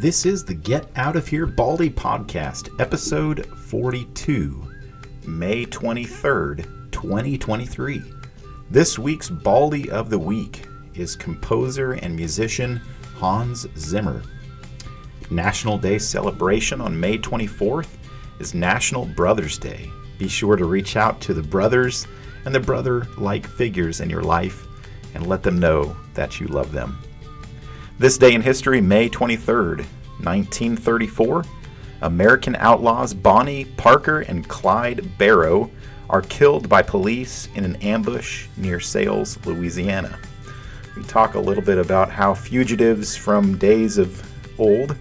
This is the Get Out of Here Baldy podcast, episode 42, May 23rd, 2023. This week's Baldy of the Week is composer and musician Hans Zimmer. National Day celebration on May 24th is National Brothers Day. Be sure to reach out to the brothers and the brother like figures in your life and let them know that you love them. This day in history, May 23rd, 1934, American outlaws Bonnie Parker and Clyde Barrow are killed by police in an ambush near Sailes, Louisiana. We talk a little bit about how fugitives from days of old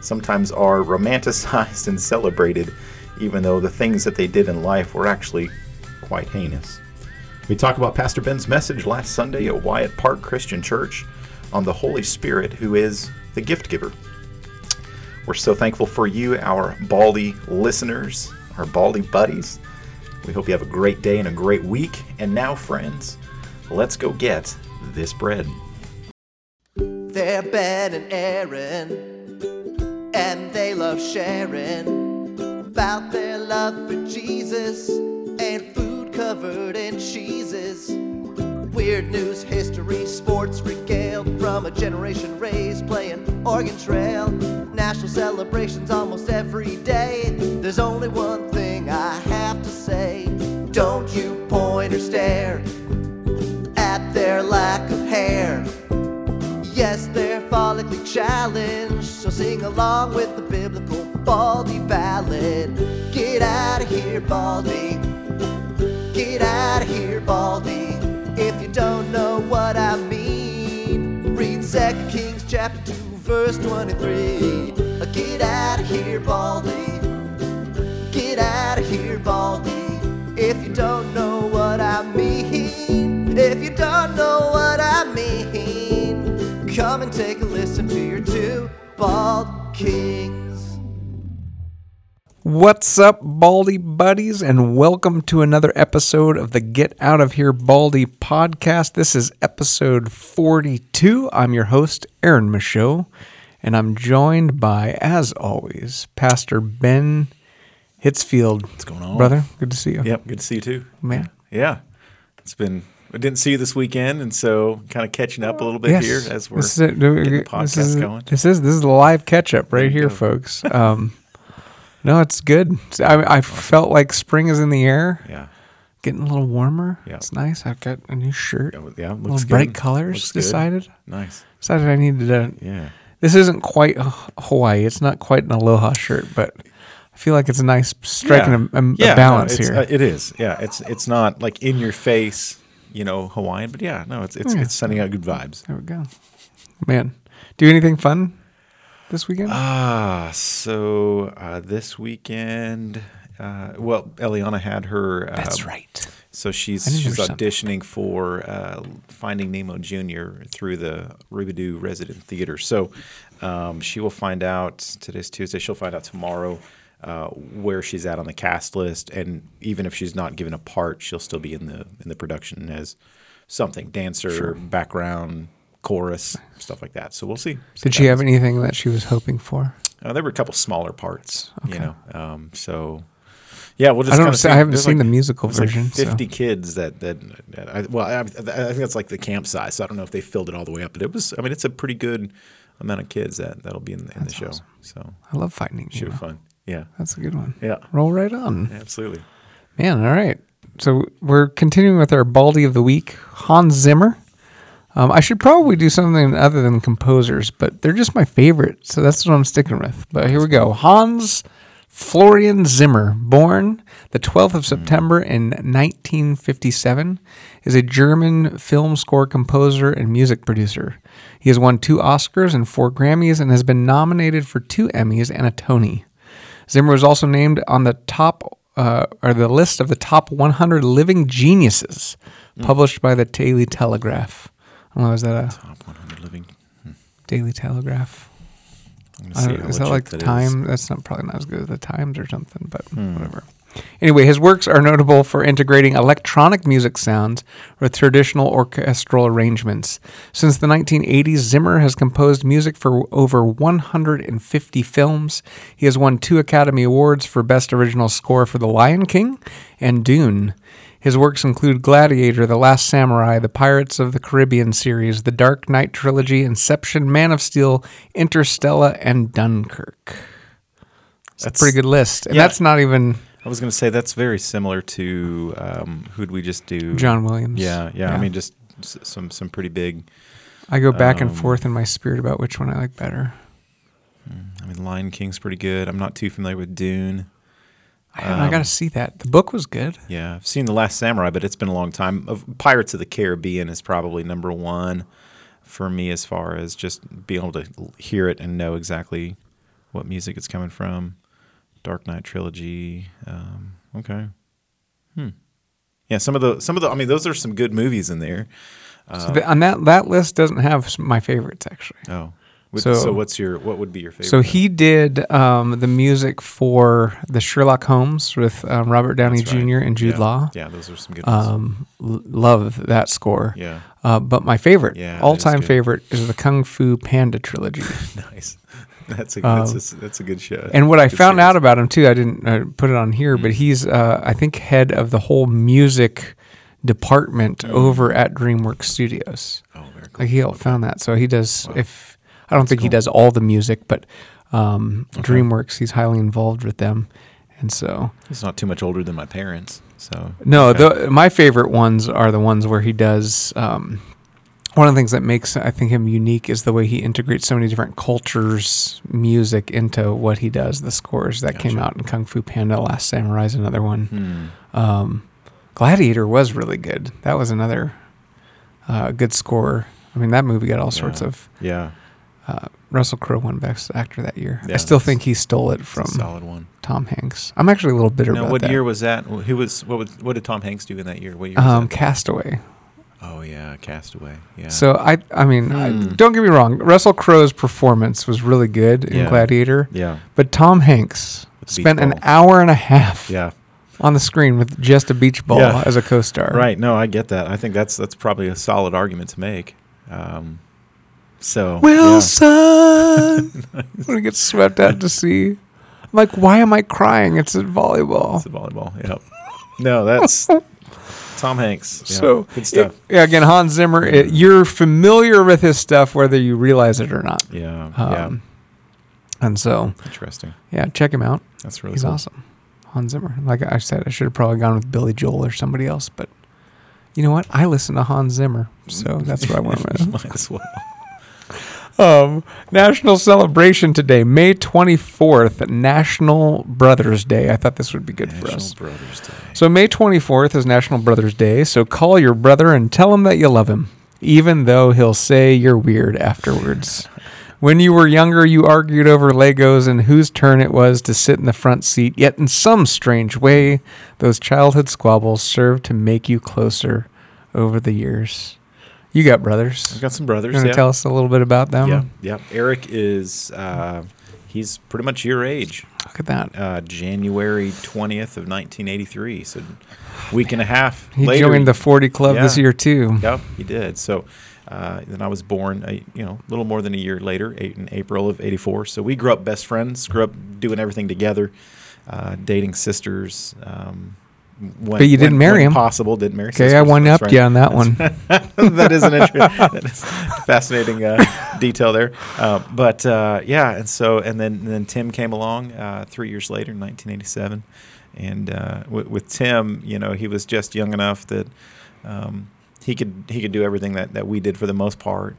sometimes are romanticized and celebrated, even though the things that they did in life were actually quite heinous. We talk about Pastor Ben's message last Sunday at Wyatt Park Christian Church on the Holy Spirit, who is the gift giver. We're so thankful for you, our Baldy listeners, our Baldy buddies. We hope you have a great day and a great week. And now, friends, let's go get this bread. They're Ben and Aaron, and they love sharing about their love for Jesus and food covered in cheeses. Weird news, history, sports regaled from a generation raised playing Oregon Trail. National celebrations almost every day. There's only one thing I have to say. Don't you point or stare at their lack of hair. Yes, they're follically challenged, so sing along with the biblical Baldy ballad. Get out of here, Baldy. Get out of here, Baldy. Don't know what I mean, read 2 Kings chapter 2, verse 23. Get out of here, Baldy. Get out of here, Baldy. If you don't know what I mean, if you don't know what I mean, come and take a listen to your two bald kings. What's up, Baldy buddies, and welcome to another episode of the Get Out of Here Baldy podcast. This is episode 42. I'm your host, Aaron Michaud, and I'm joined by, as always, Pastor Ben Hitzfield. What's going on? Brother, good to see you. Yep, good to see you too. Man. Yeah, it's been. I didn't see you this weekend, and so kind of catching up a little bit Yes, here as we're this is it. getting the This podcast is, going. This is this is the live catch up right here, go. folks. Um, no, it's good. I, I felt like spring is in the air. Yeah, getting a little warmer. Yeah. It's nice. I've got a new shirt. yeah, yeah looks little good. bright colors. Looks good. decided. Nice. Decided I needed to. Yeah. This isn't quite Hawaii. It's not quite an aloha shirt, but I feel like it's a nice striking yeah. a, a, a Yeah, balance it's- here. uh, it is. Yeah, it's it's not like in your face, you know, Hawaiian, but yeah, no, it's it's Yeah. it's sending out good vibes. there we go. Man, do anything fun this weekend? Ah, so uh, this weekend, uh, well, Eliana had her. That's um, right. So she's she's was something. auditioning for uh, Finding Nemo Jr. through the Robidoux Resident Theater. So um, she will find out today's Tuesday. She'll find out tomorrow uh, where she's at on the cast list, and even if she's not given a part, she'll still be in the in the production as something dancer, background, chorus, stuff like that. So we'll see. Did she have anything that she was hoping for? Uh, there were a couple smaller parts, you know. Um, so yeah, we'll just. I don't see-. I haven't There's seen the musical there's like version, so- Fifty kids that that, I, well, I, I think that's like the camp size. So I don't know if they filled it all the way up, but it was. I mean, it's a pretty good amount of kids that that'll be in, the in the show. So I love Finding should be fun. Yeah, That's a good one. yeah, Roll right on. absolutely. Man, all right. So we're continuing with our Baldy of the Week, Hans Zimmer. Um, I should probably do something other than composers, but they're just my favorite, so that's what I'm sticking with. But here we go. Hans Florian Zimmer, born the 12th of September in 1957, is a German film score composer and music producer. He has won two Oscars and four Grammys and has been nominated for two Emmys and a Tony. Zimmer was also named on the top uh, or the list of the top 100 living geniuses published by the Daily Telegraph. I don't is that a Top 100 living. Daily Telegraph? I'm see how is that like the is. Time? That's not probably not as good as the Times or something, but Hmm. whatever. Anyway, his works are notable for integrating electronic music sounds with traditional orchestral arrangements. Since the 1980s, Zimmer has composed music for over 150 films. He has won two Academy Awards for Best Original Score for The Lion King and Dune. His works include Gladiator, The Last Samurai, The Pirates of the Caribbean series, The Dark Knight trilogy, Inception, Man of Steel, Interstellar, and Dunkirk. It's a pretty good list. And yeah. that's not even I was going to say that's very similar to um, who'd we just do? John Williams. Yeah, yeah. I mean, just s- some some pretty big. I go back and um, forth in my spirit about which one I like better. I mean, Lion King's pretty good. I'm not too familiar with Dune. I, I got Um, to see that. The book was good. Yeah, I've seen The Last Samurai, but it's been a long time. Of Pirates of the Caribbean is probably number one for me as far as just being able to hear it and know exactly what music it's coming from. Dark Knight trilogy. Um, okay. Hmm. Yeah, some of the some of the. I mean, those are some good movies in there. so the, on that that list doesn't have my favorites actually. Oh, So- so, what's your what would be your favorite? So he did um, the music for the Sherlock Holmes with um, Robert Downey That's right. Jr. and Jude yeah. Law. Yeah, those are some good ones. Um, l- love that score. yeah, Uh, but my favorite, Yeah, all-time favorite, is the Kung Fu Panda trilogy. nice. That's a that's, a that's a good show. Um, And what I found series. out about him too, I didn't uh, put it on here, but he's uh, I think head of the whole music department over at DreamWorks Studios. Oh, very cool. Like he found that, so he does. If I don't think he does all the music, but um, DreamWorks, he's highly involved with them, and so He's not too much older than my parents, so no, okay. the, my favorite ones are the ones where he does. Um, one of the things that makes I think him unique is the way he integrates so many different cultures' music into what he does. The scores that came out in Kung Fu Panda, Last Samurai is another one. Hmm. Um, Gladiator was really good. That was another uh, good score. I mean, that movie got all sorts of. yeah, Uh, Russell Crowe won Best Actor that year. I still think he stole it from solid one. Tom Hanks. I'm actually a little bitter Now, about what that. year was that? Who was what? Was, what did Tom Hanks do in that year? What year? Was um, that? Castaway. Oh yeah, Castaway. Yeah. So I, I mean, I, Hmm. don't get me wrong. Russell Crowe's performance was really good in Yeah. Gladiator, yeah, but Tom Hanks With spent an hour and a half yeah. on the screen with just a beach ball Yeah. as a co-star. Right. No, I get that. I think that's that's probably a solid argument to make. Um, so Wilson, when he gets swept out to sea, I'm like, why am I crying? It's at yeah, volleyball. it's a volleyball. Yep. No, that's Tom Hanks. Yeah, So good stuff. it- yeah, again, Hans Zimmer. It, you're familiar with his stuff, whether you realize it or not. yeah. Um, And so. Interesting. yeah, check him out. That's really He's cool. awesome. Hans Zimmer. Like I said, I should have probably gone with Billy Joel or somebody else, but you know what? I listen to Hans Zimmer, so that's what I went. Might as well. Um, national celebration today, May 24th, National Brothers Day. I thought this would be good for us. Brothers Day. So, May 24th is National Brothers Day. So, call your brother and tell him that you love him, even though he'll say you're weird afterwards. When you were younger, you argued over Legos and whose turn it was to sit in the front seat, yet in some strange way, those childhood squabbles served to make you closer over the years. You got brothers. I've got some You brothers. want to yeah. tell us a little bit about them? Yeah, yeah. Eric is uh, he's pretty much your age. Look at that. Uh, January twentieth of nineteen eighty three. So week and a half He later. joined the 40 Club this year, too. Yep, he did. So uh, then I was born, a, you know, a little more than a year later, eight, in April of '84. So we grew up best friends, grew up doing everything together, uh, dating sisters. Um, when, But you didn't when- marry when him. Possible, didn't marry. Okay, I one that's right. you on that one. that is an interesting, is fascinating uh, detail there. Uh, but uh, yeah, and so and then and then Tim came along uh, three years later, in 1987, and uh, with, with Tim, you know, he was just young enough that um, he could he could do everything that, that we did for the most part.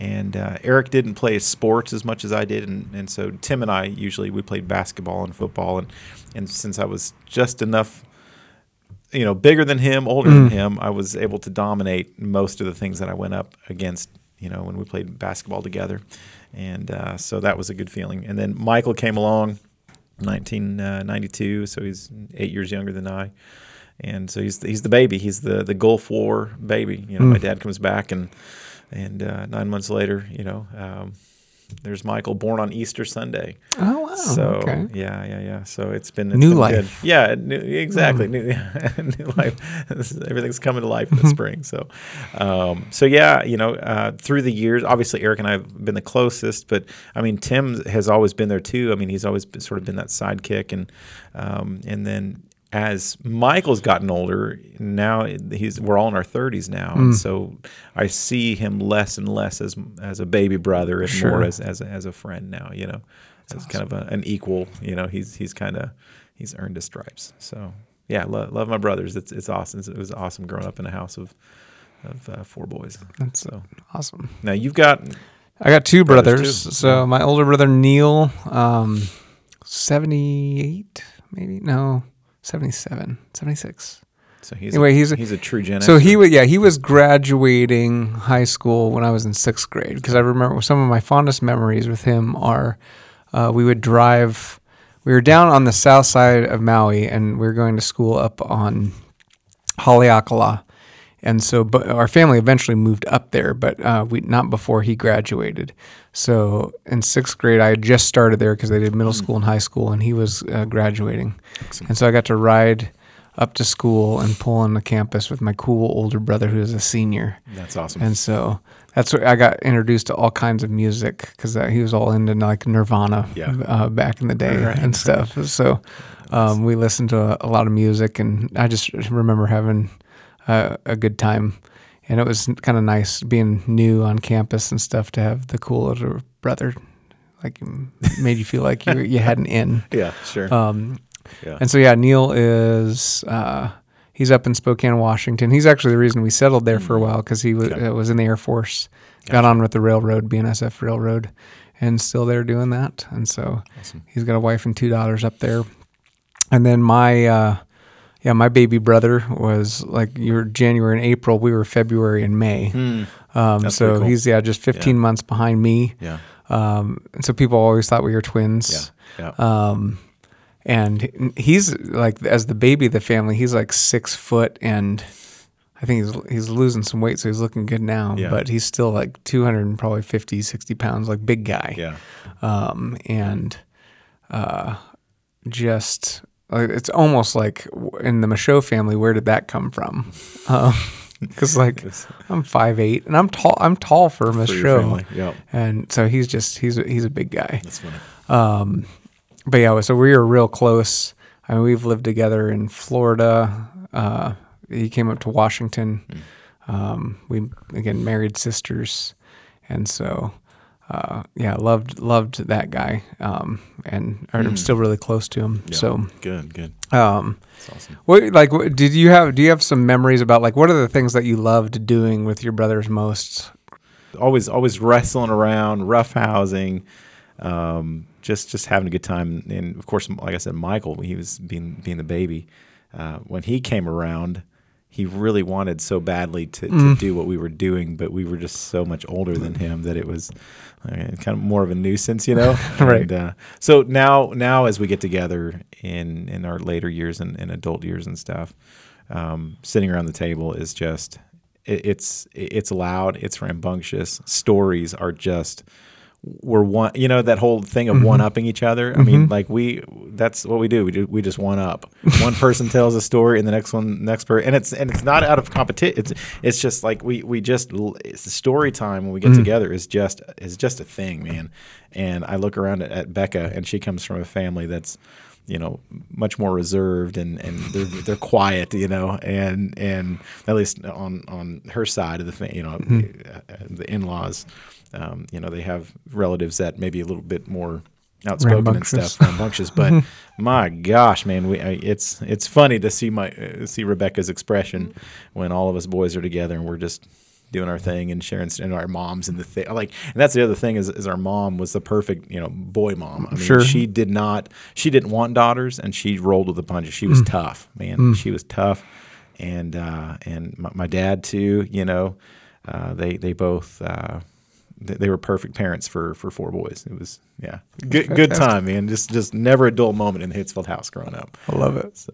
And uh, Eric didn't play sports as much as I did, and, and so Tim and I usually we played basketball and football, and and since I was just enough you know, bigger than him, older Mm. than him, I was able to dominate most of the things that I went up against, you know, when we played basketball together. And uh, so that was a good feeling. And then Michael came along, 1992, so he's eight years younger than I. And so he's he's the baby. He's the the Gulf War baby. You know, my Mm. dad comes back and and uh, nine months later, you know, um, there's Michael, born on Easter Sunday. Oh wow. So okay. yeah, yeah, yeah. So it's been it's New been life. Good. Yeah, new, exactly. New, new life. Everything's coming to life in the spring. So, um, so yeah, you know, uh, through the years, obviously Eric and I have been the closest, but I mean Tim has always been there too. I mean he's always been, sort of been that sidekick, and um, and then. As Michael's gotten older, now he's we're all in our thirties now, Mm. and so I see him less and less as as a baby brother and more as as a, as a friend now. You know, so it's kind of a, an equal. You know, he's he's kind of he's earned his stripes. So yeah, lo- love my brothers. It's it's awesome. It was awesome growing up in a house of of uh, four boys. That's So awesome. now you've got I got two Brothers, brothers. So my older brother Neil, um, 78, maybe no, 77, 76. so he's Anyway, a, he's a- he's a true Gen So he was yeah he was graduating high school when I was in sixth grade because I remember some of my fondest memories with him are uh, we would drive we were down on the south side of Maui and we were going to school up on Haleakala. And so but our family eventually moved up there but uh, we not before he graduated so in sixth grade I had just started there because they did middle school and high school and he was uh, graduating and so I got to ride up to school and pull on the campus with my cool older brother who is a senior. That's awesome. And so that's what I got introduced to all kinds of music because uh, he was all into like Nirvana Yeah. uh, back in the day Right. and stuff. So um, we listened to a, a lot of music, and I just remember having uh, a good time. And it was kind of nice being new on campus and stuff to have the cool older brother, like made you feel like you you had an in. yeah, sure. Um, yeah. and so yeah, Neil is uh, he's up in Spokane, Washington. He's actually the reason we settled there for a while because he was, uh, was in the Air Force, got on with the railroad, BNSF Railroad, and still there doing that. And so Awesome. he's got a wife and two daughters up there. And then my uh, yeah, my baby brother was like you're January and April. We were February and May. Um, Hmm. So cool. he's yeah just 15 months behind me. yeah. Um, and so people always thought we were twins. Yeah. Yeah. Um, and he's like, as the baby of the family, he's like six foot, and I think he's he's losing some weight, so he's looking good now. Yeah. But he's still like 200 and probably 50, 60 pounds, like big guy. yeah. Um, and uh, just it's almost like in the Michaud family, where did that come from? Because like I'm five eight, and I'm tall. I'm tall for For Michaud. Yeah. and so he's just he's a, he's a big guy. That's funny. Um, but yeah, so we were real close. I mean, we've lived together in Florida. Uh, he came up to Washington. Um, we again married sisters, and so uh, yeah, loved loved that guy, um, and I'm still really close to him. Yeah. So good, good. um, That's awesome. what like what, did you have? Do you have some memories about like what are the things that you loved doing with your brothers most? always always wrestling around, roughhousing, um, just just having a good time. And of course, like I said, Michael, he was being being the baby. Uh, when he came around, he really wanted so badly to, to do what we were doing, but we were just so much older than him that it was kind of more of a nuisance, you know. Right. And, uh, so now now as we get together in in our later years and, and adult years and stuff, um, sitting around the table is just it, it's it's loud, it's rambunctious. Stories are just we're one, you know, that whole thing of mm-hmm. one upping each other. I mean, mm-hmm. like we that's what we do. We do, we just one up. one person tells a story, and the next one, next person, and it's and it's not out of competition. It's it's just like we we just it's the story time when we get mm. together is just is just a thing, man. And I look around at, at Becca, and she comes from a family that's you know much more reserved and and they're they're quiet you know and and at least on on her side of the thing you know mm-hmm. uh, uh, the in-laws um, you know they have relatives that maybe a little bit more outspoken Rambunctious. and stuff rambunctious but my gosh man we I, it's it's funny to see my uh, see Rebecca's expression when all of us boys are together and we're just doing our thing and sharing and our moms and the thing like and that's the other thing is, is our mom was the perfect you know boy mom. I mean Sure. she did not she didn't want daughters and she rolled with the punches. She was tough man. She was tough. And uh and my, my dad too you know uh they they both uh they, were perfect parents for for four boys it was yeah good good time man just just never a dull moment in the Hitsfield house growing up I love it. so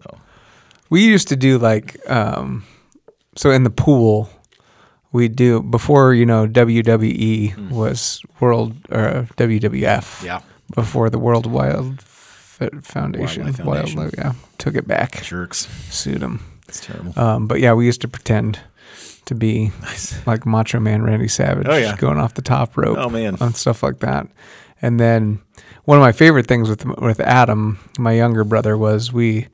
We used to do like um, so in the pool. we do before you know WWE was World or WWF. Yeah. Before the World Wild Foundation, Wildlife Foundation. Yeah, took it back, Jerks. sued them. It's terrible. Um, but yeah, we used to pretend to be like Macho Man Randy Savage, Oh, yeah. going off the top rope, Oh, man. and stuff like that. And then one of my favorite things with with Adam, my younger brother, was we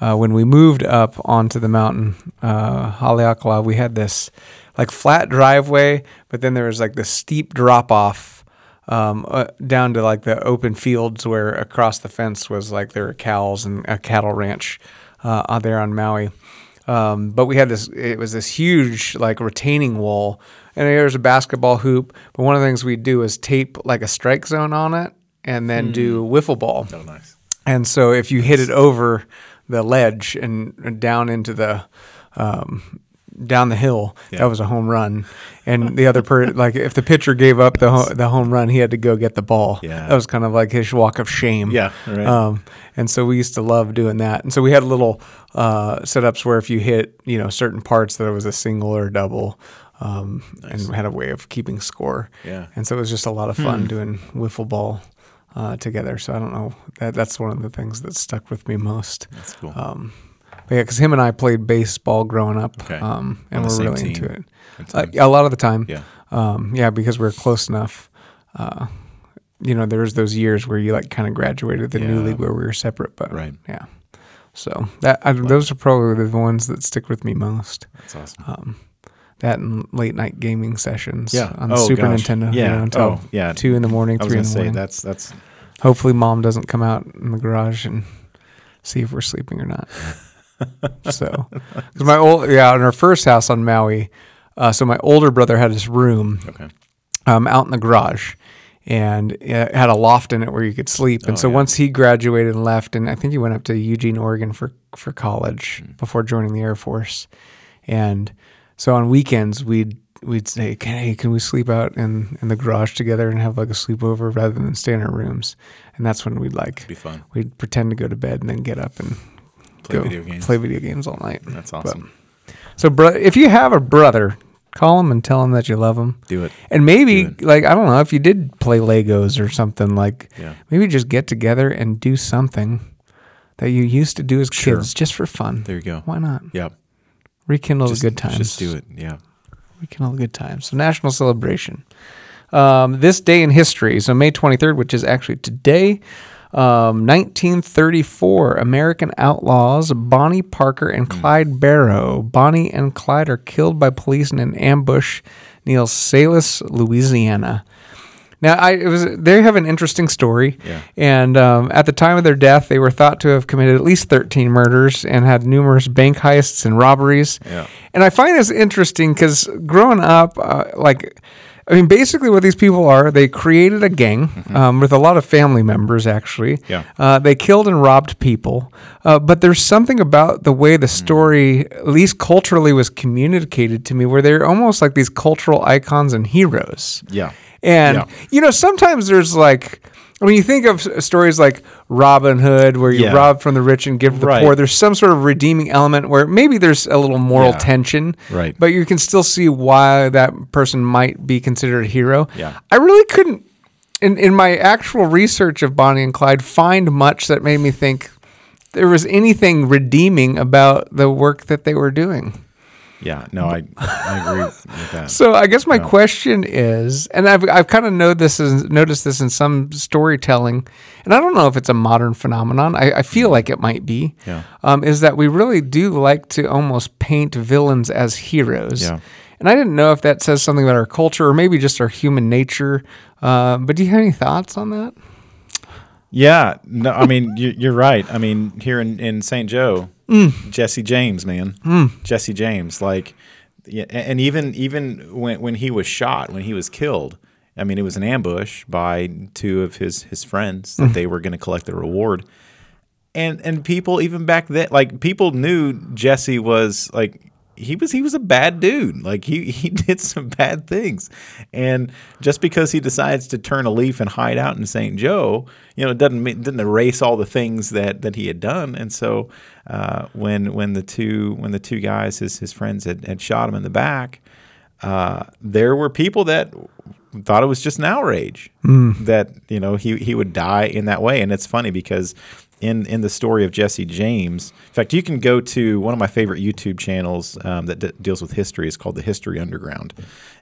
uh, when we moved up onto the mountain, uh, Haleakala, we had this like flat driveway, but then there was like this steep drop off um, uh, down to like the open fields where across the fence was like there were cows and a cattle ranch uh, out there on Maui. Um, but we had this, it was this huge like retaining wall and there was a basketball hoop. But one of the things we'd do is tape like a strike zone on it and then do wiffle ball. Oh, nice. And so if you hit it over the ledge and and down into the um, down the hill, Yeah. that was a home run. And the other per like if the pitcher gave up the ho- the home run, he had to go get the ball. Yeah. that was kind of like his walk of shame. Yeah, right. Um, and so we used to love doing that. And so we had little uh, setups where if you hit you know certain parts, that it was a single or a double. Um, and had a way of keeping score. Yeah. And so it was just a lot of fun doing wiffle ball uh, together. So I don't know. That that's one of the things that stuck with me most. That's cool. Um, but yeah, because him and I played baseball growing up, Okay. um, and we're really into it. Uh, a lot of the time, Yeah. um, yeah, because we're close enough. Uh, you know, there was those years where you like kind of graduated the new league where we were separate, but Right. yeah. So that I, those are probably the ones that stick with me most. That's awesome. Um, that and late night gaming sessions Yeah. on the Oh, Super gosh. Nintendo. you Yeah. know, until Oh, yeah. two in the morning, three in the say morning. that's that's Hopefully, mom doesn't come out in the garage and see if we're sleeping or not. so, because my old yeah, in our first house on Maui, uh, so my older brother had his room okay. um, out in the garage, and it had a loft in it where you could sleep. And Oh, so yeah. once he graduated and left, and I think he went up to Eugene, Oregon for for college Hmm. before joining the Air Force, and so on weekends we'd we'd say, "Can hey, can we sleep out in in the garage together and have like a sleepover rather than stay in our rooms?" And that's when we'd like Be fun. we'd pretend to go to bed and then get up and Play go video games. play video games all night. That's But- awesome. so, bro, if you have a brother, call him and tell him that you love him. Do it. And maybe, it. like, I don't know, if you did play Legos or something, like, Yeah. maybe just get together and do something that you used to do as Sure. kids just for fun. There you go. Why not? Yep. Rekindle Just, the good times. Just do it. Yeah. Rekindle the good times. So, national celebration. Um, this day in history, so May 23rd, which is actually today, um, 1934, American outlaws Bonnie Parker and Clyde Barrow. Bonnie and Clyde are killed by police in an ambush near Sailes, Louisiana. Now, I it was they have an interesting story, Yeah. and um, at the time of their death, they were thought to have committed at least 13 murders and had numerous bank heists and robberies. Yeah. And I find this interesting because growing up, uh, like, I mean, basically what these people are, they created a gang um, with a lot of family members, actually. Mm-hmm. Yeah. Uh, they killed and robbed people. Uh, but there's something about the way the Mm. story, at least culturally, was communicated to me where they're almost like these cultural icons and heroes. Yeah. And Yeah. you know, sometimes there's like when you think of stories like Robin Hood, where you Yeah. rob from the rich and give to the Right. poor, there's some sort of redeeming element where maybe there's a little moral Yeah. tension, Right. But you can still see why that person might be considered a hero. Yeah. I really couldn't, in in my actual research of Bonnie and Clyde, find much that made me think there was anything redeeming about the work that they were doing. Yeah. No, I I agree with that. So I guess my question is, and I've I've kind of know this is noticed this in some storytelling, and I don't know if it's a modern phenomenon. I, I feel like it might be. Yeah. Um, is that we really do like to almost paint villains as heroes. Yeah. And I didn't know if that says something about our culture or maybe just our human nature. Uh, but do you have any thoughts on that? Yeah, no, I mean you, you're right. I mean here in, in St. Joe, Mm. Jesse James, man, Jesse James, like, and even even when when he was shot, when he was killed, I mean it was an ambush by two of his his friends Mm. that they were going to collect the reward, and and people even back then, like people knew Jesse was like he was he was a bad dude. Like he he did some bad things, and just because he decides to turn a leaf and hide out in St. Joe, you know, it doesn't mean- didn't erase all the things that that he had done. And so uh, when when the two when the two guys his his friends had, had shot him in the back. uh, there were people that thought it was just an outrage that you know he he would die in that way. And it's funny because in in the story of Jesse James, in fact, you can go to one of my favorite YouTube channels um, that d- deals with history. is called the History Underground,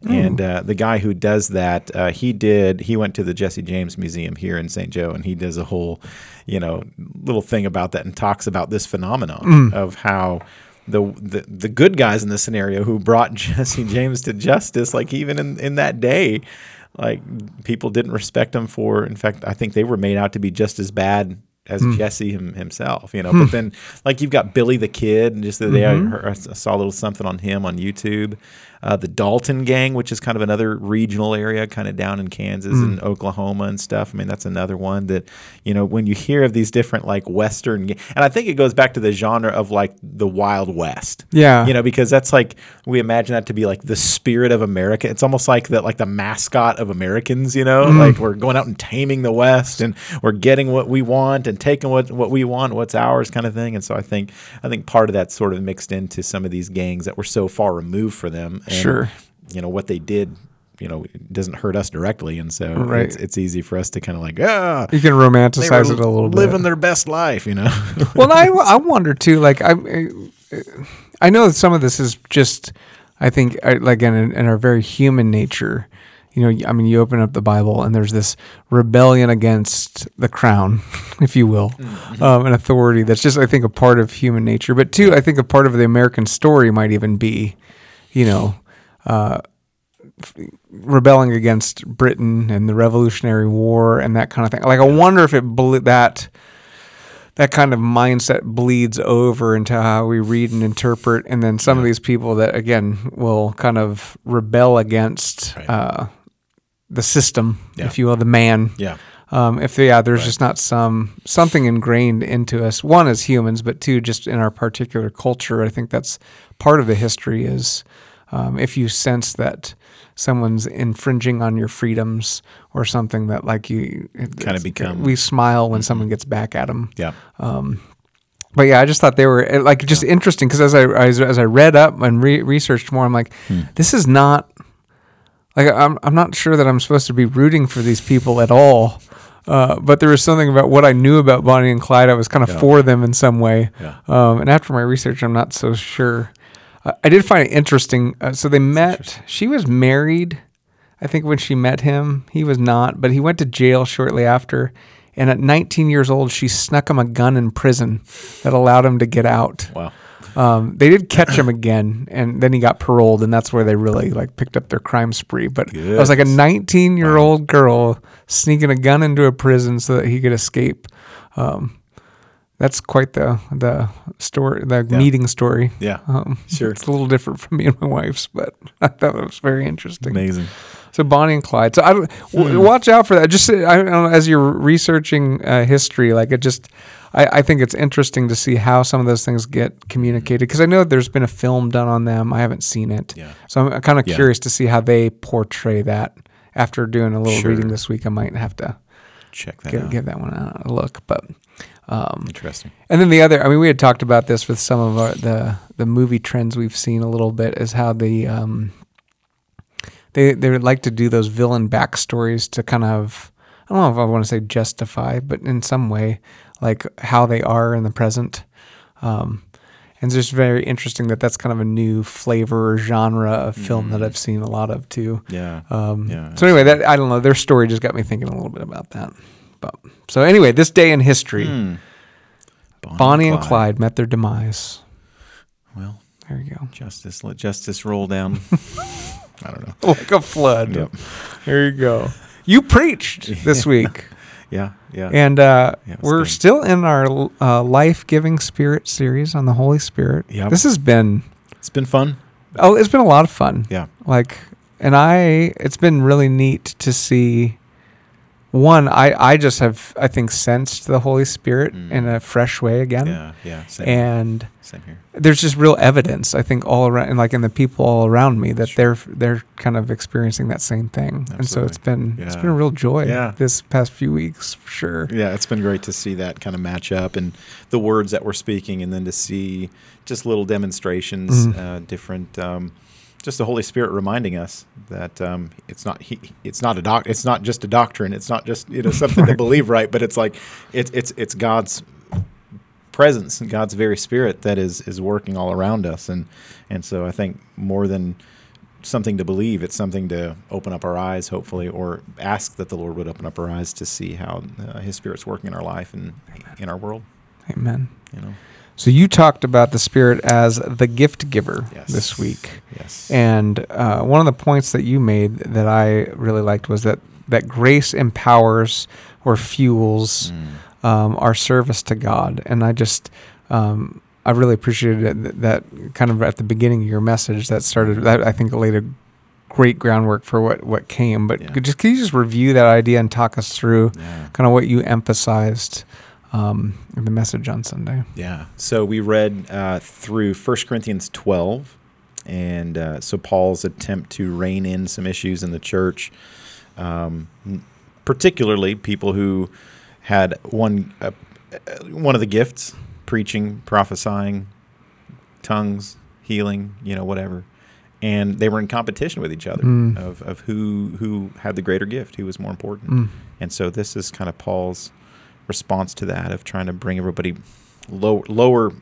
and uh, the guy who does that, uh, he did he went to the Jesse James Museum here in St. Joe, and he does a whole you know little thing about that and talks about this phenomenon of how the, the the good guys in this scenario who brought Jesse James to justice, like even in, in that day, like people didn't respect him for. In fact, I think they were made out to be just as bad as hmm. Jesse him, himself. You know, hmm. but then like you've got Billy the Kid, and just the other day I, mm-hmm. heard, I saw a little something on him on YouTube. Uh, the Dalton Gang, which is kind of another regional area, kind of down in Kansas and Oklahoma and stuff. I mean, that's another one that, you know, when you hear of these different like Western, and I think it goes back to the genre of like the Wild West. Yeah. You know, because that's like we imagine that to be like the spirit of America. It's almost like that like the mascot of Americans. You know, like we're going out and taming the West, and we're getting what we want and taking what what we want, what's ours, kind of thing. And so I think I think part of that sort of mixed into some of these gangs that were so far removed for them. And, Sure. You know what they did. You know, it doesn't hurt us directly, and so Right. it's, it's easy for us to kind of like ah. You can romanticize it a little bit. living their best life, you know. well, I, I wonder too. Like I, I know that some of this is just, I think, like in, in our very human nature. You know, I mean, you open up the Bible and there's this rebellion against the crown, if you will, um, an authority that's just, I think, a part of human nature. But two, I think a part of the American story might even be, you know, uh, rebelling against Britain and the Revolutionary War and that kind of thing. Like, I wonder if it ble- that that kind of mindset bleeds over into how we read and interpret, and then some of these people that again will kind of rebel against Right. uh, the system, Yeah. if you will, the man. yeah. Um, if yeah, there's just not some something ingrained into us. One as humans, but two, just in our particular culture. I think that's part of the history. Is um, if you sense that someone's infringing on your freedoms or something that like you Kinda become- we smile when someone gets back at them. Yeah. But yeah, I just thought they were uh, like just interesting because as I as, as I read up and re- researched more, I'm like, Hmm. this is not like I'm I'm not sure that I'm supposed to be rooting for these people at all. Uh, but there was something about what I knew about Bonnie and Clyde. I was kind of Yeah. for them in some way. Yeah. Um, and after my research, I'm not so sure. Uh, I did find it interesting. Uh, so they met. She was married. I think when she met him, he was not, but he went to jail shortly after. And at 19 years old, she snuck him a gun in prison that allowed him to get out. Wow. Um, they did catch him again, and then he got paroled, and that's where they really like picked up their crime spree. But it was like a 19 year old girl sneaking a gun into a prison so that he could escape. Um, that's quite the the story, the meeting story. Yeah. Um, Sure. it's a little different from me and my wife's, but I thought it was very interesting. Amazing. So Bonnie and Clyde. So I don't w- watch out for that. Just I don't know as you're researching uh, history, like it just. I, I think it's interesting to see how some of those things get communicated because I know there's been a film done on them. I haven't seen it, Yeah. so I'm kind of Yeah. curious to see how they portray that. After doing a little Sure. reading this week, I might have to Check that give, out. give that one a look. But um, Interesting. and then the other, I mean, we had talked about this with some of our, the the movie trends we've seen a little bit, is how the um, they they would like to do those villain backstories to kind of I don't know if I want to say justify, but in some way, like how they are in the present. Um, and it's just very interesting that that's kind of a new flavor or genre of film that I've seen a lot of too. Yeah. Um, Yeah, so anyway, that I don't know. Their story just got me thinking a little bit about that. But so anyway, this day in history, Hmm. Bonnie and Clyde met their demise. Well, There you go. justice. Let justice roll down. I don't know. Like a flood. Yep. There you go. You preached this week. Yeah. Yeah. And uh, Yeah, we're good. still in our uh, life giving spirit series on the Holy Spirit. Yeah. This has been, it's been fun. oh, it's been a lot of fun. Yeah. Like, and I, it's been really neat to see. One, I, I just have, I think, sensed the Holy Spirit in a fresh way again. Mm. Yeah. Yeah. Same. And same here. there's just real evidence, I think, all around, and like in the people all around me, that they're they're kind of experiencing that same thing, and so it's been it's been a real joy Yeah. this past few weeks for sure. Yeah, it's been great to see that kind of match up and the words that we're speaking, and then to see just little demonstrations, Mhm. uh, different, um, just the Holy Spirit reminding us that um, it's not he, it's not a doc it's not just a doctrine. It's not just you know something to believe right? But it's like it's it's it's God's presence God's very Spirit that is is working all around us. And and so I think more than something to believe it's something to open up our eyes hopefully or ask that the Lord would open up our eyes to see how uh, His Spirit's working in our life and in our world. Amen. you know So you talked about the Spirit as the gift giver Yes. this week. yes And uh, one of the points that you made that I really liked was that, that grace empowers or fuels Mm. um, our service to God. And I just, um, I really appreciated that, that kind of at the beginning of your message that started, that I think laid a great groundwork for what, what came. But Yeah. could just, can you just review that idea and talk us through yeah kind of what you emphasized um, the message on Sunday? Yeah. So we read uh, through 1 Corinthians 12. And uh, so Paul's attempt to rein in some issues in the church, um, particularly people who had one, uh, uh, one of the gifts preaching, prophesying, tongues, healing, you know, whatever. And they were in competition with each other Mm. of, of who, who had the greater gift, who was more important. Mm. And so this is kind of Paul's response to that of trying to bring everybody low, lower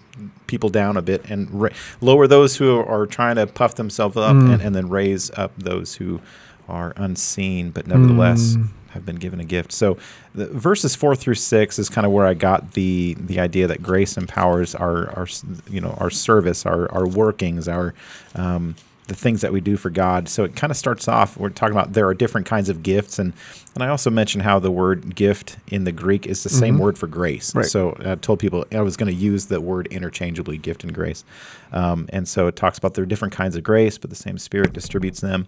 people down a bit and ra- lower those who are trying to puff themselves up Mm. and, and then raise up those who are unseen but nevertheless Mm. have been given a gift. So the verses 4 through 6 is kind of where I got the the idea that grace empowers our our you know our service, our our workings, our um, the things that we do for God. So it kind of starts off. We're talking about there are different kinds of gifts, and and I also mentioned how the word gift in the Greek is the same Mhm. word for grace. Right. So I told people I was going to use the word interchangeably, gift and grace. Um, and so it talks about there are different kinds of grace, but the same Spirit distributes them.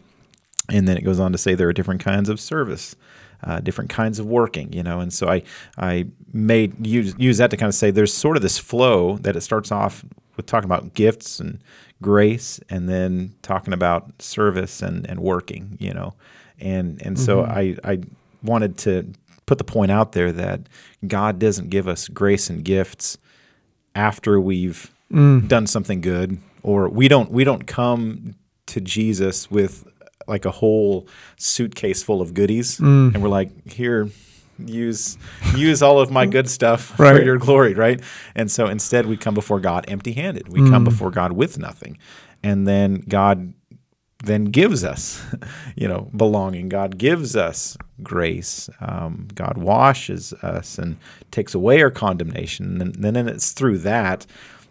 And then it goes on to say there are different kinds of service. Uh, different kinds of working, you know, and so I I made use use that to kind of say there's sort of this flow that it starts off with talking about gifts and grace, and then talking about service and and working, you know, and and so mm-hmm. I I wanted to put the point out there that God doesn't give us grace and gifts after we've mm. done something good or we don't we don't come to Jesus with like a whole suitcase full of goodies mm. and we're like here use use all of my good stuff for your glory right and so instead we come before God empty-handed we come before God with nothing and then God then gives us, you know, belonging. God gives us grace. Um, God washes us and takes away our condemnation. And then and it's through that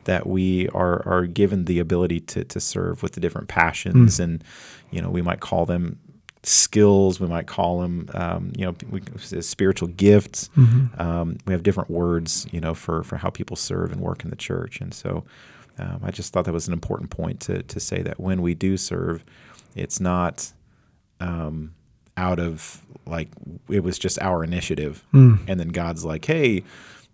that we are are given the ability to to serve with the different passions, and you know, we might call them skills. We might call them, um, you know, we, spiritual gifts. Um, we have different words, you know, for for how people serve and work in the church, and so. Um, I just thought that was an important point to to say that when we do serve, it's not um, out of like it was just our initiative, and then God's like, hey.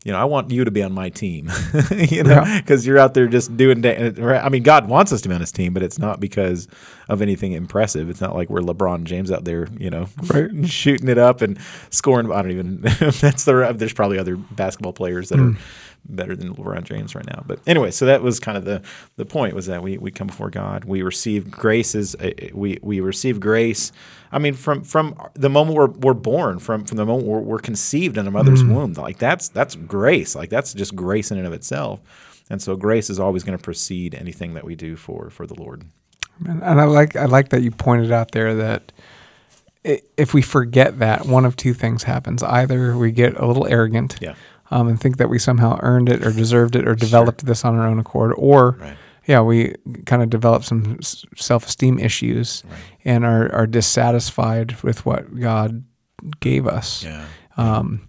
You know, I want you to be on my team, you know, Yeah. because you're out there just doing. Da- I mean, God wants us to be on His team, but it's not because of anything impressive. It's not like we're LeBron James out there, you know, Right. shooting it up and scoring. I don't even. that's the. There's probably other basketball players that are better than LeBron James right now. But anyway, so that was kind of the the point was that we we come before God, we receive graces, uh, we we receive grace. I mean, from from the moment we're we're born, from from the moment we're, we're conceived in a mother's womb, like that's that's grace, like that's just grace in and of itself. And so grace is always going to precede anything that we do for for the Lord. And, I like I like that you pointed out there that if we forget that, one of two things happens: either we get a little arrogant, Yeah. um, and think that we somehow earned it or deserved it or developed this on our own accord, or Right. Yeah, we kind of develop some self-esteem issues and are are dissatisfied with what God gave us. Yeah. Um,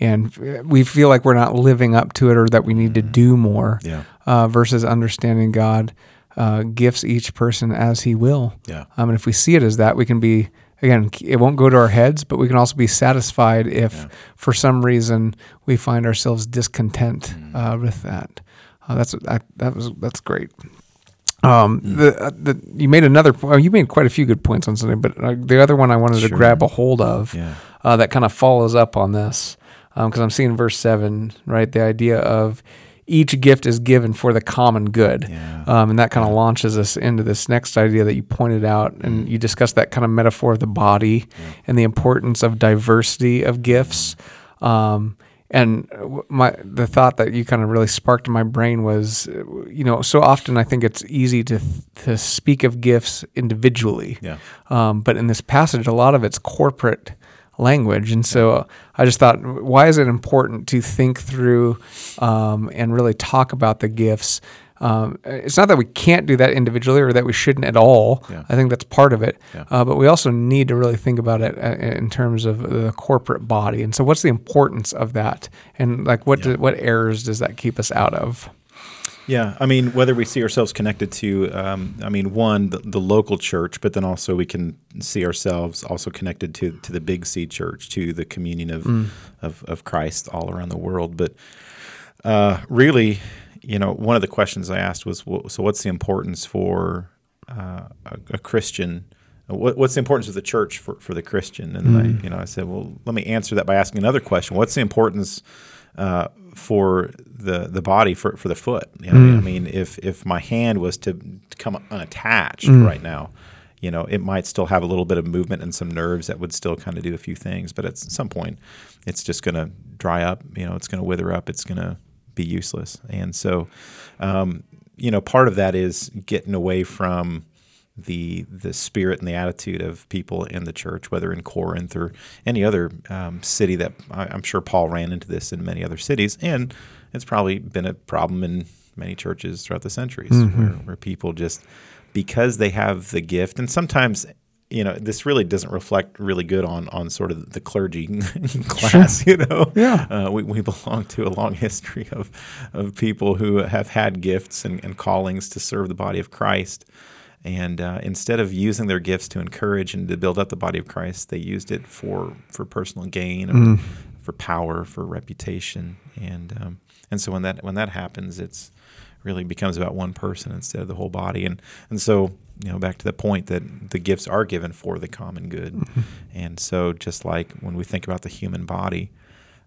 and we feel like we're not living up to it or that we need to do more Yeah. uh, versus understanding God uh, gifts each person as He will. Yeah. Um, and if we see it as that, we can be again. It won't go to our heads, but we can also be satisfied if, for some reason, we find ourselves discontent uh, with that. Uh, that's that, that was that's great. Um, the, uh, the you made another po- you made quite a few good points on Sunday, but uh, the other one I wanted to grab a hold of Yeah. uh, that kind of follows up on this because I'm seeing verse seven, right? The idea of each gift is given for the common good. Yeah. Um, and that kind of launches us into this next idea that you pointed out, and you discussed that kind of metaphor of the body and the importance of diversity of gifts. Um, and w- my the thought that you kind of really sparked in my brain was, uh, you know, so often I think it's easy to to speak of gifts individually. Yeah. Um, but in this passage, a lot of it's corporate language, and so I just thought, why is it important to think through um, and really talk about the gifts? Um, it's not that we can't do that individually or that we shouldn't at all. Yeah. I think that's part of it. Yeah. Uh, but we also need to really think about it uh, in terms of the corporate body. And so, what's the importance of that? And like, what do, what errors does that keep us out of? Yeah, I mean, whether we see ourselves connected to, um, I mean, one the, the local church, but then also we can see ourselves also connected to to the Big C Church, to the communion of of, of Christ all around the world. But uh, really, you know, one of the questions I asked was, so what's the importance for uh, a, a Christian? What, what's the importance of the church for, for the Christian? And I, you know, I said, well, let me answer that by asking another question. What's the importance uh, for the the body for, for the foot? You know, I mean, if if my hand was to come unattached right now, you know, it might still have a little bit of movement and some nerves that would still kind of do a few things, but at some point, it's just going to dry up. You know, it's going to wither up. It's going to be useless. And so, um, you know, part of that is getting away from the the spirit and the attitude of people in the church, whether in Corinth or any other um, city that I, I'm sure Paul ran into this in many other cities, and it's probably been a problem in many churches throughout the centuries where, where people just because they have the gift, and sometimes you know this really doesn't reflect really good on on sort of the clergy class you know? Yeah. uh, we, we belong to a long history of of people who have had gifts and, and callings to serve the body of Christ. And uh, instead of using their gifts to encourage and to build up the body of Christ, they used it for for personal gain, or for power, for reputation, and um, and so when that when that happens, it's really becomes about one person instead of the whole body, and and so you know back to the point that the gifts are given for the common good, mm-hmm. and so just like when we think about the human body.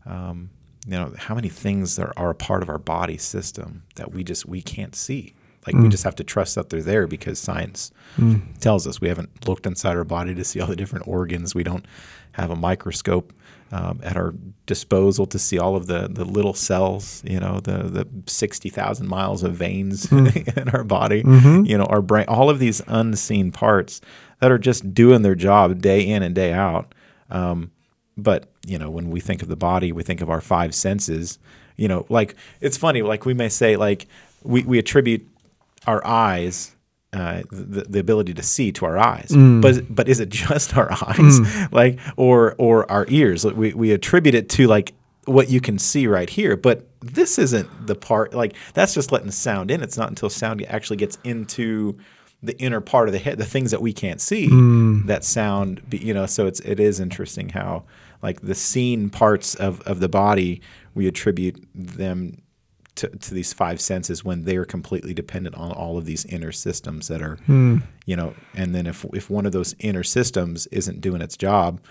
Um, you know how many things are, are a part of our body system that we just we can't see? Like we mm. just have to trust that they're there because science mm. tells us. We haven't looked inside our body to see all the different organs. We don't have a microscope um, at our disposal to see all of the, the little cells, you know, the, the 60,000 miles of veins in our body, you know, our brain, all of these unseen parts that are just doing their job day in and day out. Um, but you know when we think of the body we think of our five senses. You know like it's funny like we may say like we, we attribute our eyes uh, the, the ability to see to our eyes. Mm. But but is it just our eyes? Mm. Like or or our ears? We, we attribute it to like what you can see right here. But this isn't the part like that's just letting sound in. It's not until sound actually gets into the inner part of the head, the things that we can't see, mm. that sound, be- you know. So it's it is interesting how like the seen parts of of the body we attribute them to, to these five senses when they're completely dependent on all of these inner systems that are, you know. And then if if one of those inner systems isn't doing its job,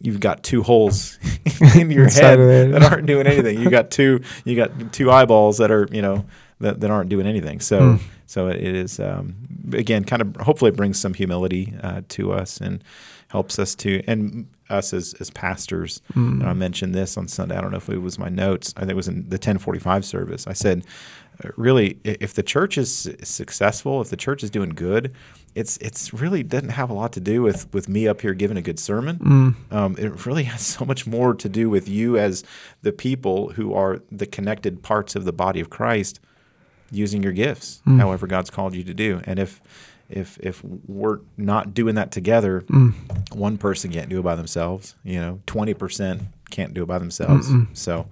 you've got two holes in your head that aren't doing anything. You got two you got two eyeballs that are you know that, that aren't doing anything. So so it is um, again kind of hopefully it brings some humility uh, to us and helps us to and us as as pastors. And I mentioned this on Sunday. I don't know if it was my notes. I think it was in the ten forty five service. I said. uh, Really, if the church is successful, if the church is doing good, it's it's really doesn't have a lot to do with with me up here giving a good sermon. Um, it really has so much more to do with you as the people who are the connected parts of the body of Christ, using your gifts, however God's called you to do. And if if if we're not doing that together, one person can't do it by themselves. You know, twenty percent can't do it by themselves. So,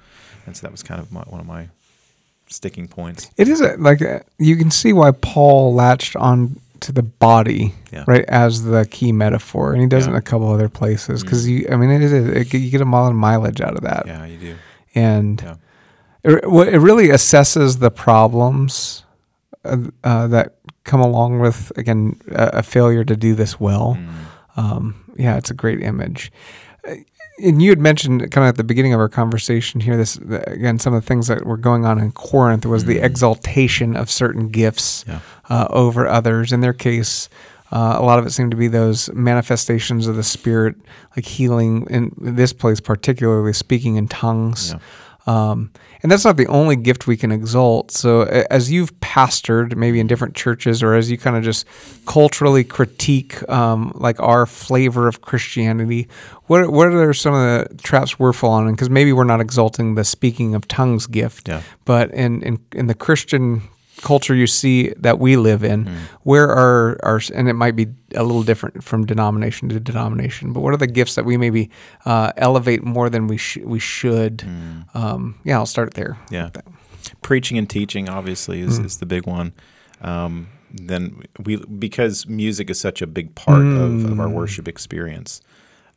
and so that was kind of my, one of my sticking points. It is a, like uh, you can see why Paul latched on to the body, Yeah. right, as the key metaphor, and he does it in a couple other places because you, I mean, it is it, you get a lot of mileage out of that, Yeah, you do. and Yeah. it, it really assesses the problems uh, uh, that come along with again a, a failure to do this well. Mm. Um, yeah, it's a great image. Uh, and you had mentioned kind of at the beginning of our conversation here this again some of the things that were going on in corinth was the exaltation of certain gifts Yeah. uh, over others in their case uh, a lot of it seemed to be those manifestations of the spirit like healing in this place particularly speaking in tongues Yeah. um, and that's not the only gift we can exalt. So, as you've pastored, maybe in different churches, or as you kind of just culturally critique, um, like our flavor of Christianity, what what are some of the traps we're falling in? Because maybe we're not exalting the speaking of tongues gift, Yeah. but in, in in the Christian culture you see that we live in, Mm-hmm. where are our and it might be a little different from denomination to denomination, but what are the gifts that we maybe uh, elevate more than we sh- we should? Um, yeah, I'll start there. Mm. Yeah. Preaching and teaching obviously is, is the big one. Um, then we because music is such a big part of, of our worship experience.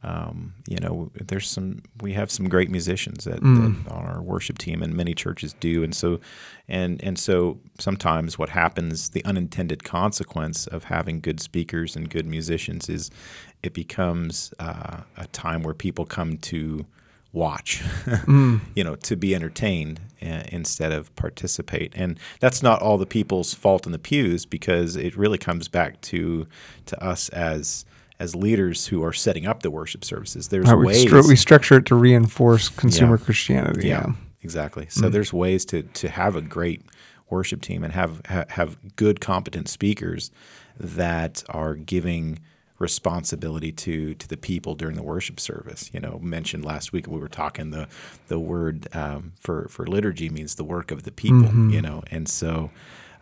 Um, you know, there's some we have some great musicians that, that on our worship team, and many churches do. And so, and and so sometimes what happens, the unintended consequence of having good speakers and good musicians is it becomes uh, a time where people come to watch, you know, to be entertained uh, instead of participate. And that's not all the people's fault in the pews because it really comes back to to us as as leaders who are setting up the worship services. There's Right, we, ways stru- we structure it to reinforce consumer Yeah. Christianity. Yeah. yeah, exactly. So there's ways to to have a great worship team and have ha- have good competent speakers that are giving responsibility to to the people during the worship service. You know, mentioned last week we were talking the the word um, for for liturgy means the work of the people. You know, and so.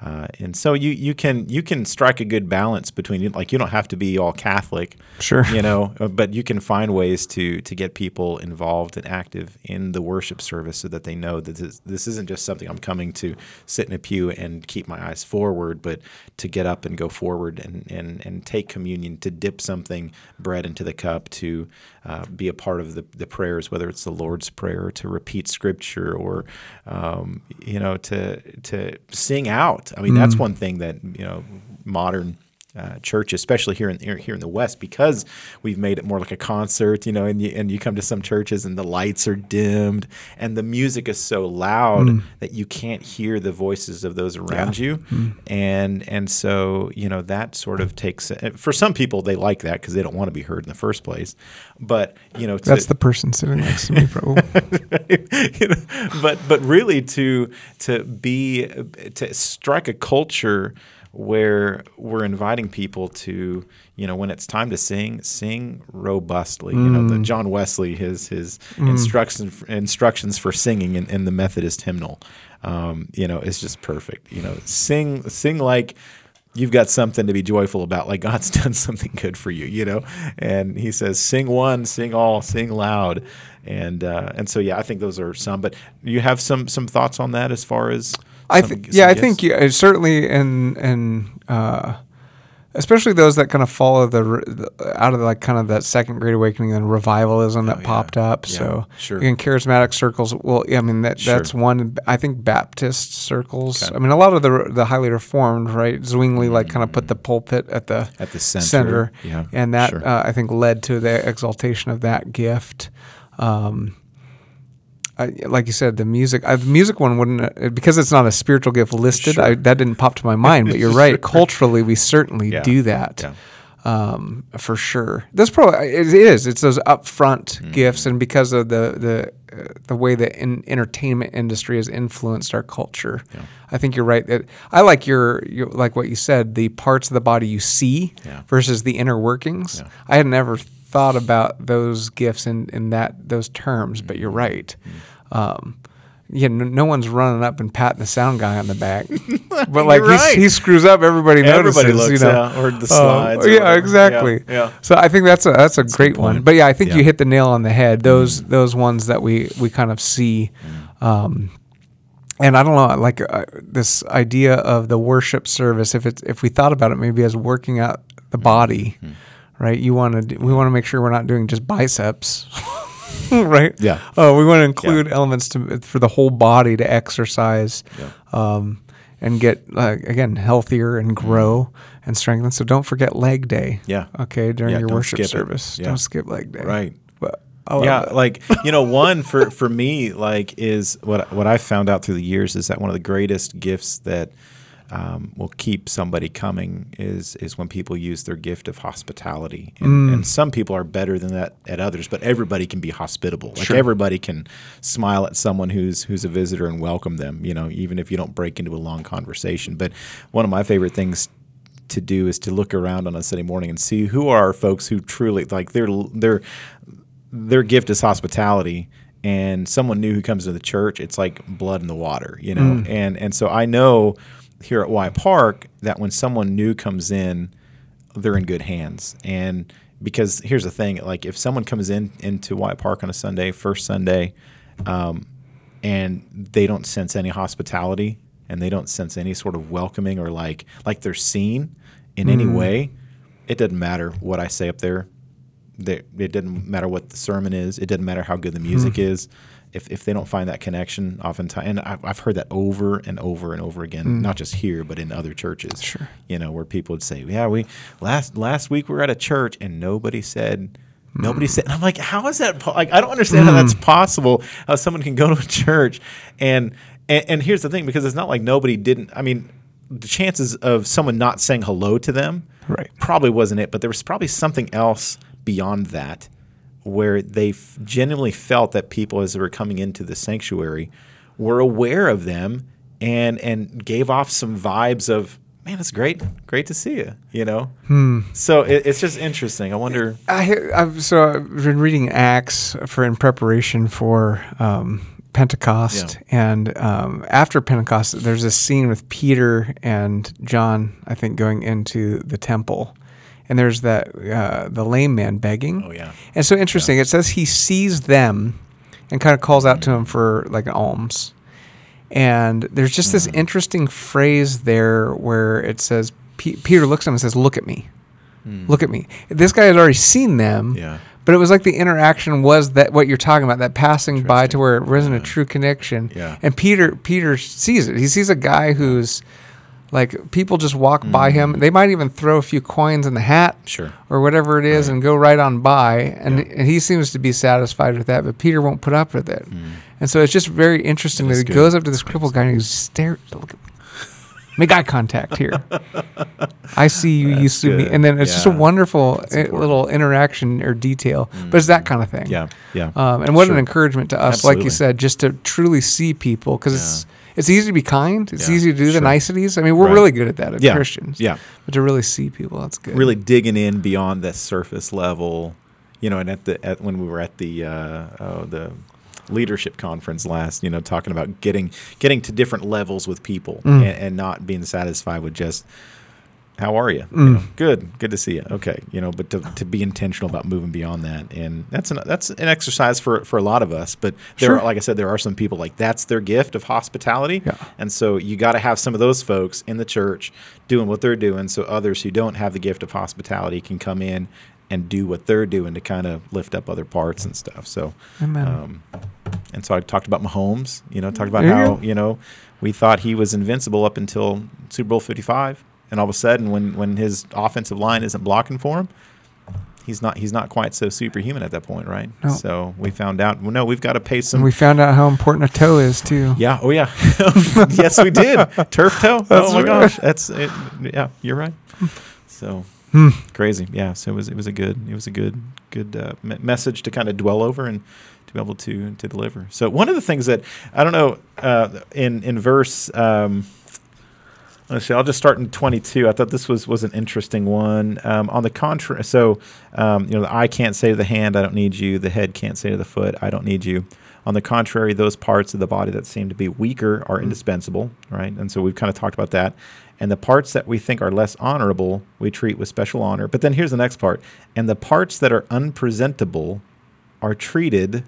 Uh, and so you, you can you can strike a good balance between like you don't have to be all Catholic, Sure. you know, uh, but you can find ways to to get people involved and active in the worship service so that they know that this, this isn't just something I'm coming to sit in a pew and keep my eyes forward, but to get up and go forward and and, and take communion, to dip something bread into the cup, to uh, be a part of the, the prayers, whether it's the Lord's prayer, to repeat scripture, or um, you know, to to sing out. I mean, that's mm. one thing that you know modern uh, church, especially here in here in the West, because we've made it more like a concert, you know, and you, and you come to some churches and the lights are dimmed and the music is so loud that you can't hear the voices of those around you, and and so you know that sort of takes for some people they like that because they don't want to be heard in the first place, but you know to, That's the person sitting next to me. Probably. you know, but but really to to be to strike a culture where we're inviting people to you know when it's time to sing sing robustly. You know the john wesley his his instructions instructions for singing in, in the methodist hymnal. Um, you know is just perfect. You know sing sing like you've got something to be joyful about like god's done something good for you you know? And he says sing one sing all sing loud. And uh, and so yeah i think those are some but you have some some thoughts on that as far as I some yeah, I think yeah, it's certainly, and and uh, especially those that kind of follow the, re- the out of like kind of that second great awakening and revivalism that Oh, yeah. popped up. Yeah, so sure. again, charismatic circles. Well, yeah, I mean that Sure. that's one. I think Baptist circles. Okay. I mean a lot of the the highly reformed, right? Zwingli like kind of put the pulpit at the At the center, yeah, and that sure. uh, I think led to the exaltation of that gift. Um, I, like you said, the music, uh, the music one wouldn't uh, because it's not a spiritual gift listed. Sure. I, that didn't pop to my mind, but you're right. Culturally, we certainly Yeah. do that Yeah. um, for sure. That's probably it is. It's those upfront Mm-hmm. gifts, and because of the the uh, the way the in, entertainment industry has influenced our culture, I think you're right. That I like your, your like what you said. The parts of the body you see Yeah. versus the inner workings. I had never thought about those gifts in, in that those terms, but you're right. Um, yeah, no, no one's running up and patting the sound guy on the back, but like right. he screws up, everybody notices. Everybody you know, yeah, or the Uh, slides or yeah, whatever. exactly. Yeah, yeah. So I think that's a that's a great one. But yeah, I think Yeah. Mm. you hit the nail on the head. Those those ones that we we kind of see. Um, and I don't know, like uh, this idea of the worship service. If it's if we thought about it, maybe as working out the body, right? You want to we want to make sure we're not doing just biceps, right? Yeah. Oh, we want to include elements to for the whole body to exercise, um, and get uh, again healthier and grow and strengthen. So don't forget leg day. Yeah. Okay, during Yeah, your worship service, Yeah. don't skip leg day. Right. But love yeah, like you know, one for for me, like is what what I found out through the years is that one of the greatest gifts that um, will keep somebody coming is is when people use their gift of hospitality, and, and some people are better than that at others, but everybody can be hospitable. Like everybody can smile at someone who's who's a visitor and welcome them. You know, even if you don't break into a long conversation. But one of my favorite things to do is to look around on a Sunday morning and see who are folks who truly like their their their gift is hospitality and someone new who comes to the church it's like blood in the water you know and and so I know here at Wyatt Park that when someone new comes in they're in good hands. And because here's the thing like if someone comes in into Wyatt Park on a Sunday first Sunday um, and they don't sense any hospitality and they don't sense any sort of welcoming or like like they're seen in any way it doesn't matter what I say up there. They, it doesn't matter what the sermon is. It doesn't matter how good the music Hmm. is if, if they don't find that connection oftentimes and I've, I've heard that over and over and over again mm. not just here but in other churches. Sure. you know where people would say yeah we last last week we were at a church and nobody said nobody mm. said and i'm like how is that po- like i don't understand how that's mm. possible how someone can go to a church and, and and here's the thing because it's not like nobody didn't i mean the chances of someone not saying hello to them Right. probably wasn't it but there was probably something else beyond that where they f- genuinely felt that people as they were coming into the sanctuary were aware of them and and gave off some vibes of man it's great great to see you you know? So it, it's just interesting. I wonder I, hear- I've, so I've been reading Acts for in preparation for um, Pentecost, and um, after Pentecost, there's a scene with Peter and John, I think, going into the temple, and there's that uh, the lame man begging. Oh, yeah. and so interesting. It says he sees them, and kind of calls out to mm-hmm. him for like an alms. And there's just this mm-hmm. interesting phrase there where it says, P- Peter looks at him and says, Look at me. Mm. Look at me. This guy had already seen them. Yeah. But it was like the interaction was that what you're talking about, that passing by to where it wasn't a true connection. Yeah. And Peter Peter sees it. He sees a guy who's like people just walk by him. They might even throw a few coins in the hat Mm. Sure. or whatever it is and go right on by. And, and he seems to be satisfied with that, but Peter won't put up with it. And so it's just very interesting that That's he good. goes up to this crippled guy and he stares. Look at me. Make eye contact here. I see you, you That's see me. And then it's just a wonderful uh, little interaction or detail. But it's that kind of thing. yeah yeah Um, and what Sure. an encouragement to us, like you said, just to truly see people because it's it's easy to be kind. It's Yeah, easy to do the niceties. I mean, we're Right. really good at that as Yeah, Christians. yeah. But to really see people, that's good. really digging in beyond the surface level, you know. And at the at, when we were at the uh, oh, the leadership conference last, you know, talking about getting getting to different levels with people Mm. and, and not being satisfied with just how are you? Mm. you know, good, good to see you. Okay, you know, but to, to be intentional about moving beyond that, and that's an that's an exercise for for a lot of us. But there, Sure. are, like I said, there are some people like that's their gift of hospitality, Yeah. and so you got to have some of those folks in the church doing what they're doing, so others who don't have the gift of hospitality can come in and do what they're doing to kind of lift up other parts and stuff. So, Amen. um, and so I talked about Mahomes. You know, talked about There how you know we thought he was invincible up until Super Bowl Fifty Five, and all of a sudden, when when his offensive line isn't blocking for him, he's not he's not quite so superhuman at that point, right? No. So we found out. Well, no, we've got to pay some. and we found out how important a toe is too. yeah. Oh yeah. yes, we did. Turf toe. That's oh my right. gosh. That's it. Yeah, you're right. So Hmm. crazy. Yeah. So it was it was a good it was a good good uh, me- message to kind of dwell over and to be able to to deliver. So one of the things that I don't know uh, in in verse. Um, Let's see. I'll just start in 22. I thought this was was an interesting one. Um, on the contrary, so um, you know, the eye can't say to the hand, "I don't need you." The head can't say to the foot, "I don't need you." On the contrary, those parts of the body that seem to be weaker are indispensable, right? And so we've kind of talked about that. And the parts that we think are less honorable, we treat with special honor. But then here's the next part: and the parts that are unpresentable are treated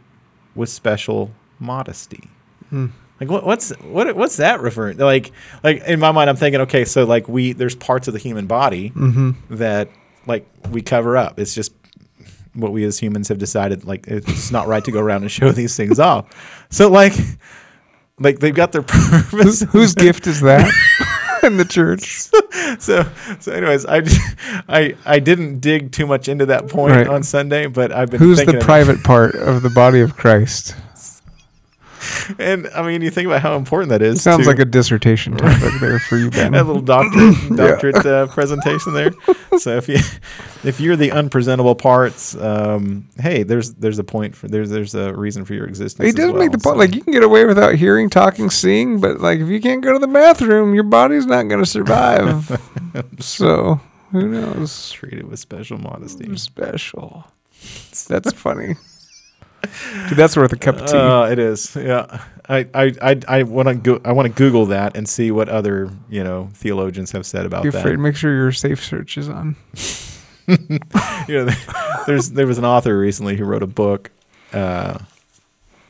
with special modesty. Like what, what's what what's that referring? Like like in my mind, I'm thinking, okay, so like we there's parts of the human body mm-hmm. that like we cover up. It's just what we as humans have decided like it's not right to go around and show these things off. So like like they've got their purpose. Whose gift is that? in the church. so so anyways i i i didn't dig too much into that point Right. on sunday but i've been Who's the private part of the body of Christ? and i mean you think about how important that is Sounds to- like a dissertation topic there for you, Ben. that little doctorate doctorate uh, presentation there so if you if you're the unpresentable parts um hey there's there's a point for there's there's a reason for your existence He does well, make the point. so- Like you can get away without hearing, talking, seeing, but like if you can't go to the bathroom, your body's not going to survive. so who knows? treated with special modesty Special. That's funny. Dude, that's worth a cup of tea. Uh, it is. Yeah. I I I, I want to go. I want to Google that and see what other you know theologians have said about Be that. afraid. Make sure your safe search is on. you know, there's there was an author recently who wrote a book. Uh,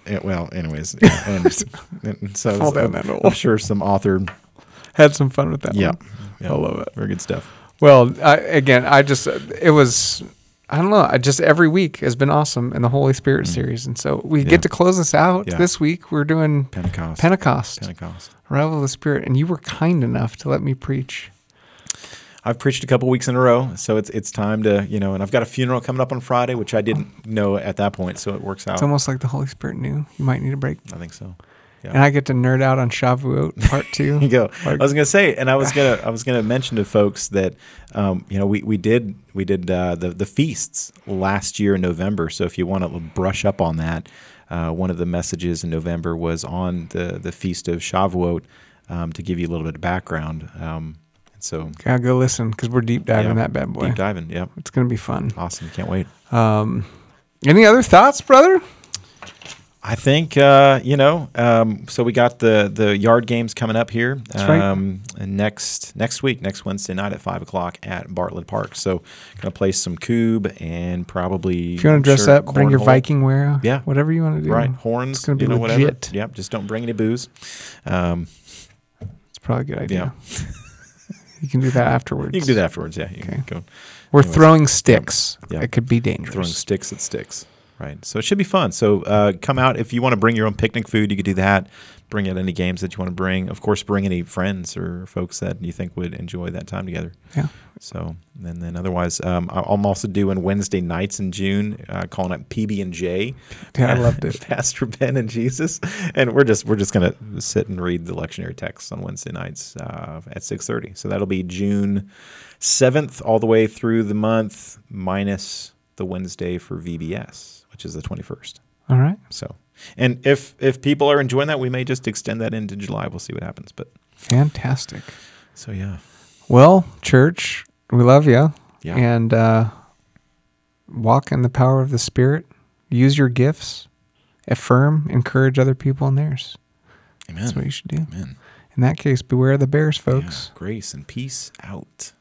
yeah, well, anyways, yeah, and, and so Fall down I'm, that hole. I'm sure some author. Had some fun with that. Yeah, one. yeah, I love it. Very good stuff. Well, I, again, I just it was I don't know. I just every week has been awesome in the Holy Spirit series, and so we Mm. Yeah. get to close this out Yeah. this week. We're doing Pentecost. Pentecost, Pentecost. Revel of the Spirit, and you were kind enough to let me preach. I've preached a couple weeks in a row, so it's it's time to you know, and I've got a funeral coming up on Friday, which I didn't know at that point, so it works out. It's almost like the Holy Spirit knew you might need a break, I think so. Yeah. and I get to nerd out on Shavuot Part Two. you go. Like- I was gonna say, and I was gonna, I was gonna mention to folks that, um, you know, we, we did we did uh, the the feasts last year in November. So if you want to brush up on that, uh, one of the messages in November was on the the feast of Shavuot um, to give you a little bit of background. Um, so Gotta go listen because we're deep diving yeah, that bad boy. deep diving. Yep, It's gonna be fun. awesome. Can't wait. Um, any other thoughts, brother? I think uh, you know. Um, so we got the the yard games coming up here. That's right. um, and next next week, next Wednesday night at five o'clock at Bartlett Park. So gonna play some Kubb and probably. If you want to dress sure up, bring your cornhole. Viking wear. Yeah. whatever you want to do. Right, horns. It's gonna be you know, whatever. legit. Yep, just don't bring any booze. Um, It's probably a good idea. you can do that afterwards. you can do that afterwards. Yeah, you Okay. can go We're Anyways. throwing sticks. Yeah. It could be dangerous. throwing sticks at sticks. Right. So it should be fun. So uh, come out if you want to bring your own picnic food. You could do that. Bring out any games that you want to bring. Of course, bring any friends or folks that you think would enjoy that time together. Yeah. So and then otherwise, um, I'm also doing Wednesday nights in June, uh, calling it PB and J. Yeah, I loved it. Pastor Ben and Jesus, and we're just we're just gonna sit and read the lectionary texts on Wednesday nights uh, at 6:30. So that'll be June 7th all the way through the month, minus the Wednesday for VBS, which is the 21st. All right. So, and if if people are enjoying that, we may just extend that into July. We'll see what happens. But Fantastic. so yeah, Well, church, we love you. Yeah. And uh, walk in the power of the Spirit. Use your gifts. Affirm, encourage other people in theirs. amen. That's what you should do. Amen. In that case, beware of the bears, Yeah. folks. Grace and peace out.